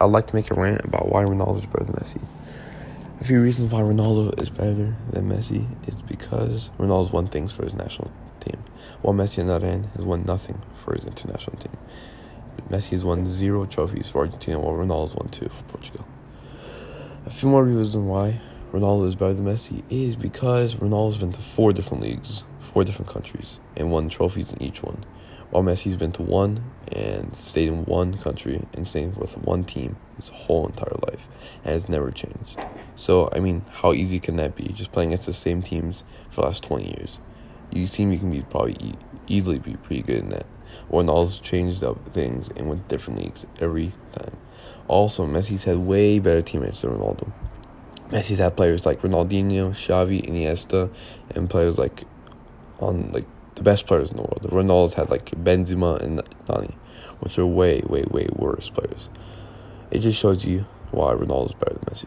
I'd like to make a rant about why Ronaldo is better than Messi. A few reasons why Ronaldo is better than Messi is because Ronaldo's won things for his national team, while Messi, on the other hand, has won nothing for his international team. Messi has won zero trophies for Argentina, while Ronaldo's won two for Portugal. A few more reasons why Ronaldo is better than Messi is because Ronaldo's been to four different leagues, four different countries, and won trophies in each one while Messi's been to one and stayed in one country and stayed with one team his whole entire life and has never changed. So, I mean, how easy can that be? Just playing against the same teams for the last 20 years. You seem you can be probably e- easily be pretty good in that. Ronaldo's changed up things and went different leagues every time. Also, Messi's had way better teammates than Ronaldo. Messi's had players like Ronaldinho, Xavi, Iniesta, and players like on like the best players in the world. The Ronaldo's had like Benzema and Nani, which are way, way, way worse players. It just shows you why Ronaldo's better than Messi.